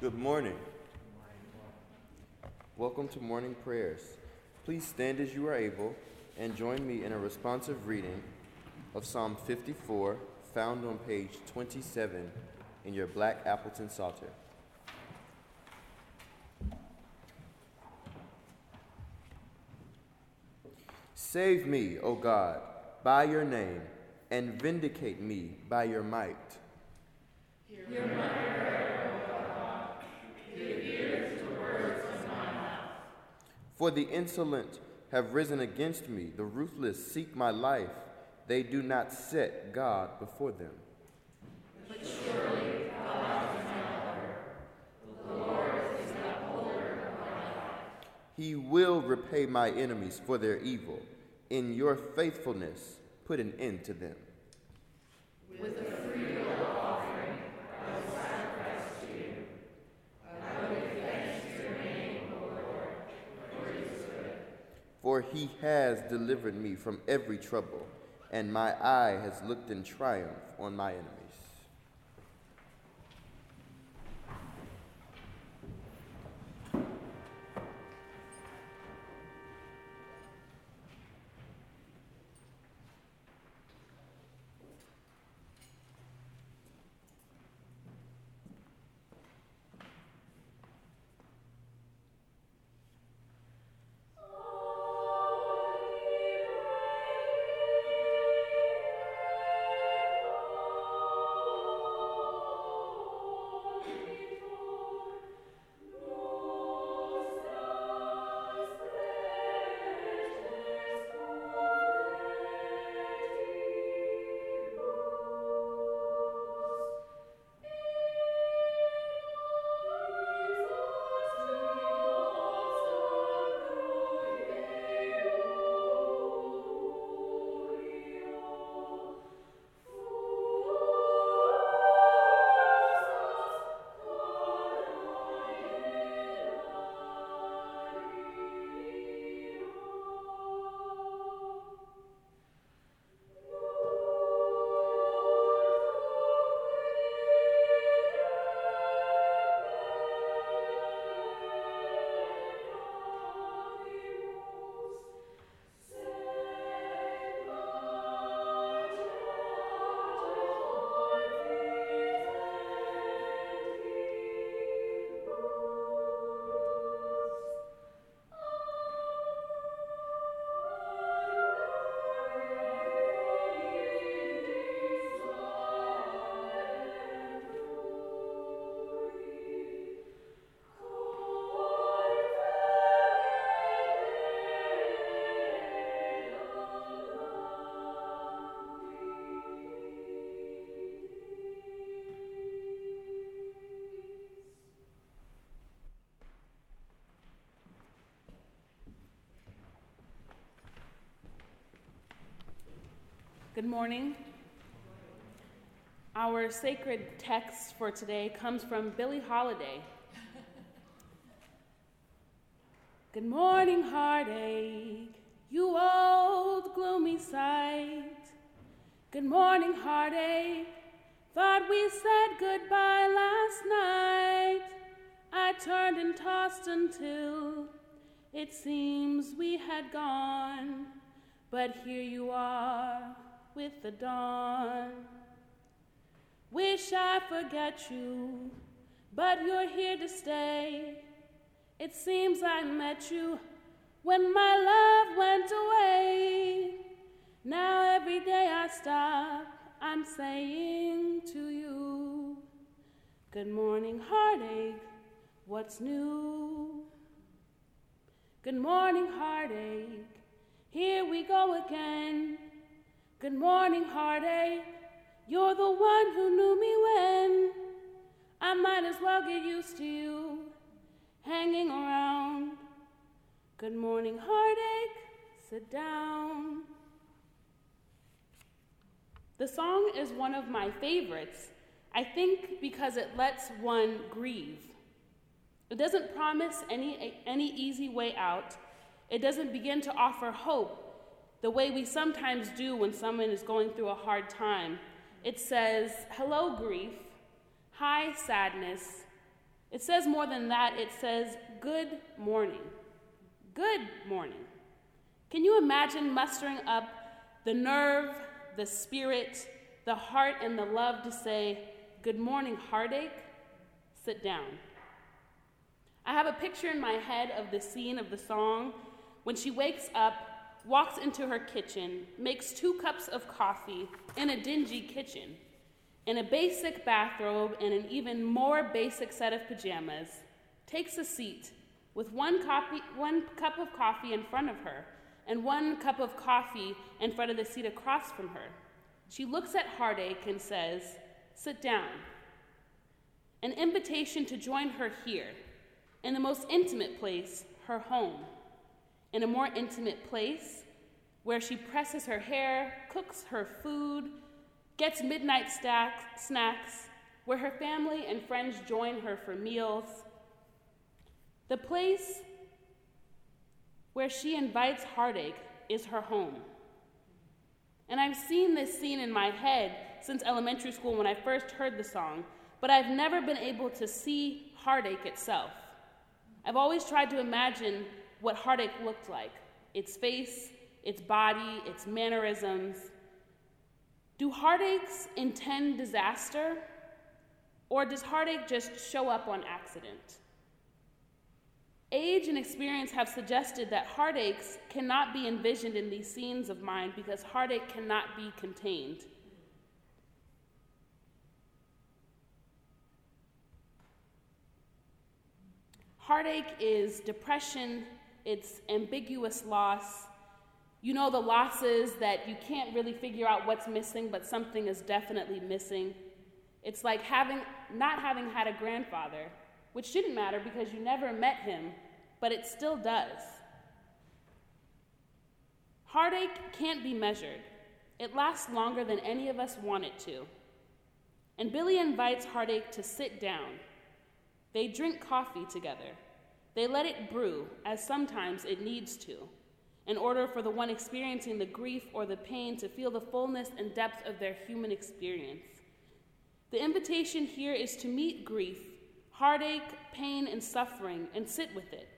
Good morning. Welcome to morning prayers. Please stand as you are able and join me in a responsive reading of Psalm 54, found on page 27 in your Black Appleton Psalter. Save me, O God, by your name, and vindicate me by your might prayer, O God. Give ears to words of my mouth. For the insolent have risen against me, the ruthless seek my life. They do not set God before them. But surely God is my The Lord is the upholder of my life. He will repay my enemies for their evil. In your faithfulness, put an end to them. With a free will offering, I will sacrifice to you. I will give thanks to your name, O Lord, for it is good. For he has delivered me from every trouble, and my eye has looked in triumph on my enemies. Good morning. Our sacred text for today comes from Billie Holiday. Good morning, heartache, you old gloomy sight. Good morning, heartache, thought we said goodbye last night. I turned and tossed until it seems we had gone, but here you are with the dawn. Wish I forget you, but you're here to stay. It seems I met you when my love went away. Now every day I stop, I'm saying to you, Good morning, heartache, what's new? Good morning, heartache, here we go again. Good morning, heartache. You're the one who knew me when I might as well get used to you hanging around. Good morning, heartache. Sit down. The song is one of my favorites, I think because it lets one grieve. It doesn't promise any, any easy way out. It doesn't begin to offer hope the way we sometimes do when someone is going through a hard time. It says, Hello, grief. Hi, sadness. It says more than that, it says, Good morning. Good morning. Can you imagine mustering up the nerve, the spirit, the heart, and the love to say, Good morning, heartache? Sit down. I have a picture in my head of the scene of the song when she wakes up, walks into her kitchen, makes two cups of coffee in a dingy kitchen, in a basic bathrobe and an even more basic set of pajamas, takes a seat with one, copy, one cup of coffee in front of her and one cup of coffee in front of the seat across from her. She looks at Heartache and says, Sit down. An invitation to join her here, in the most intimate place, her home. In a more intimate place, where she presses her hair, cooks her food, gets midnight snacks, where her family and friends join her for meals. The place where she invites heartache is her home. And I've seen this scene in my head since elementary school when I first heard the song, but I've never been able to see heartache itself. I've always tried to imagine what heartache looked like its face, its body, its mannerisms. Do heartaches intend disaster, or does heartache just show up on accident? Age and experience have suggested that heartaches cannot be envisioned in these scenes of mine because heartache cannot be contained. Heartache is depression, it's ambiguous loss. You know the losses that you can't really figure out what's missing, but something is definitely missing. It's like having not having had a grandfather which shouldn't matter because you never met him, but it still does. Heartache can't be measured. It lasts longer than any of us want it to. And Billie invites Heartache to sit down. They drink coffee together. They let it brew, as sometimes it needs to, in order for the one experiencing the grief or the pain to feel the fullness and depth of their human experience. The invitation here is to meet grief heartache, pain, and suffering, and sit with it.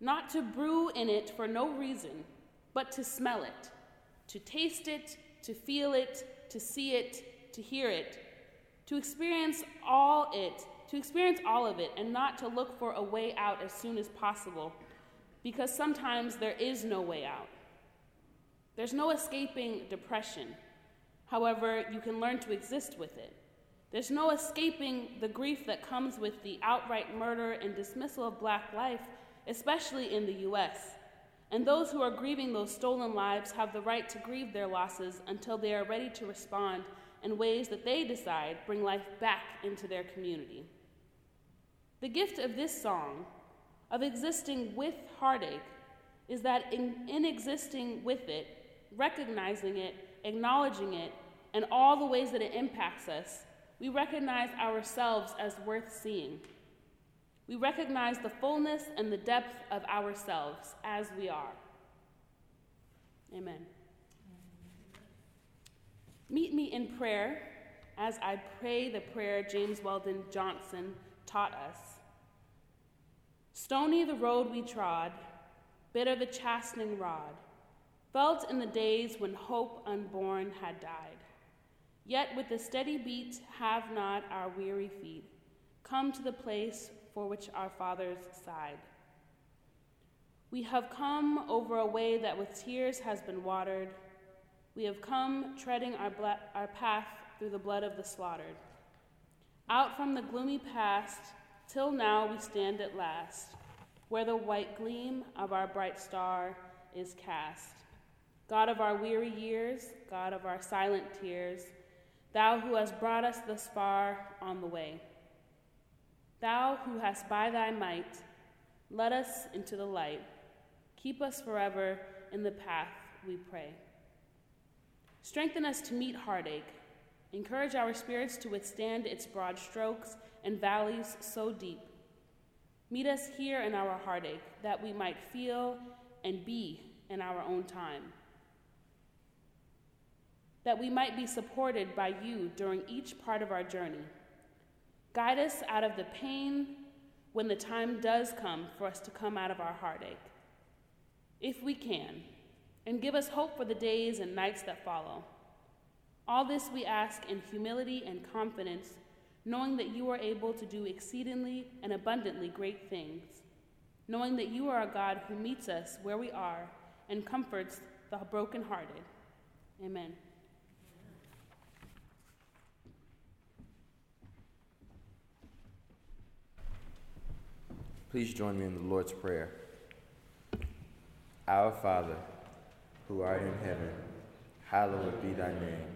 Not to brew in it for no reason, but to smell it, to taste it, to feel it, to see it, to hear it, to experience all it, to experience all of it, and not to look for a way out as soon as possible, because sometimes there is no way out. There's no escaping depression. However, you can learn to exist with it. There's no escaping the grief that comes with the outright murder and dismissal of black life, especially in the US. And those who are grieving those stolen lives have the right to grieve their losses until they are ready to respond in ways that they decide bring life back into their community. The gift of this song, of existing with heartache, is that in, in existing with it, recognizing it, acknowledging it, and all the ways that it impacts us, we recognize ourselves as worth seeing. We recognize the fullness and the depth of ourselves as we are. Amen. Meet me in prayer as I pray the prayer James Weldon Johnson taught us. Stony the road we trod, bitter the chastening rod, felt in the days when hope unborn had died. Yet with a steady beat have not our weary feet come to the place for which our fathers sighed. We have come over a way that with tears has been watered. We have come treading our, bla- our path through the blood of the slaughtered. Out from the gloomy past, till now we stand at last, where the white gleam of our bright star is cast. God of our weary years, God of our silent tears, Thou who hast brought us thus far on the way. Thou who hast by thy might led us into the light, keep us forever in the path, we pray. Strengthen us to meet heartache, encourage our spirits to withstand its broad strokes and valleys so deep. Meet us here in our heartache, that we might feel and be in our own time that we might be supported by you during each part of our journey. Guide us out of the pain when the time does come for us to come out of our heartache, if we can, and give us hope for the days and nights that follow. All this we ask in humility and confidence, knowing that you are able to do exceedingly and abundantly great things, knowing that you are a God who meets us where we are and comforts the brokenhearted. Amen. Please join me in the Lord's Prayer. Our Father, who art in heaven, hallowed be thy name.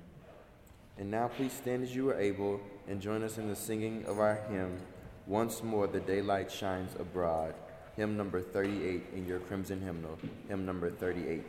And now please stand as you are able and join us in the singing of our hymn, Once More the Daylight Shines Abroad, hymn number 38 in your crimson hymnal, hymn number 38.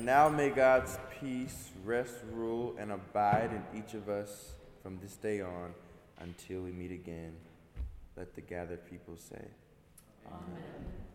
And now may God's peace rest, rule, and abide in each of us from this day on until we meet again. Let the gathered people say, Amen. Amen.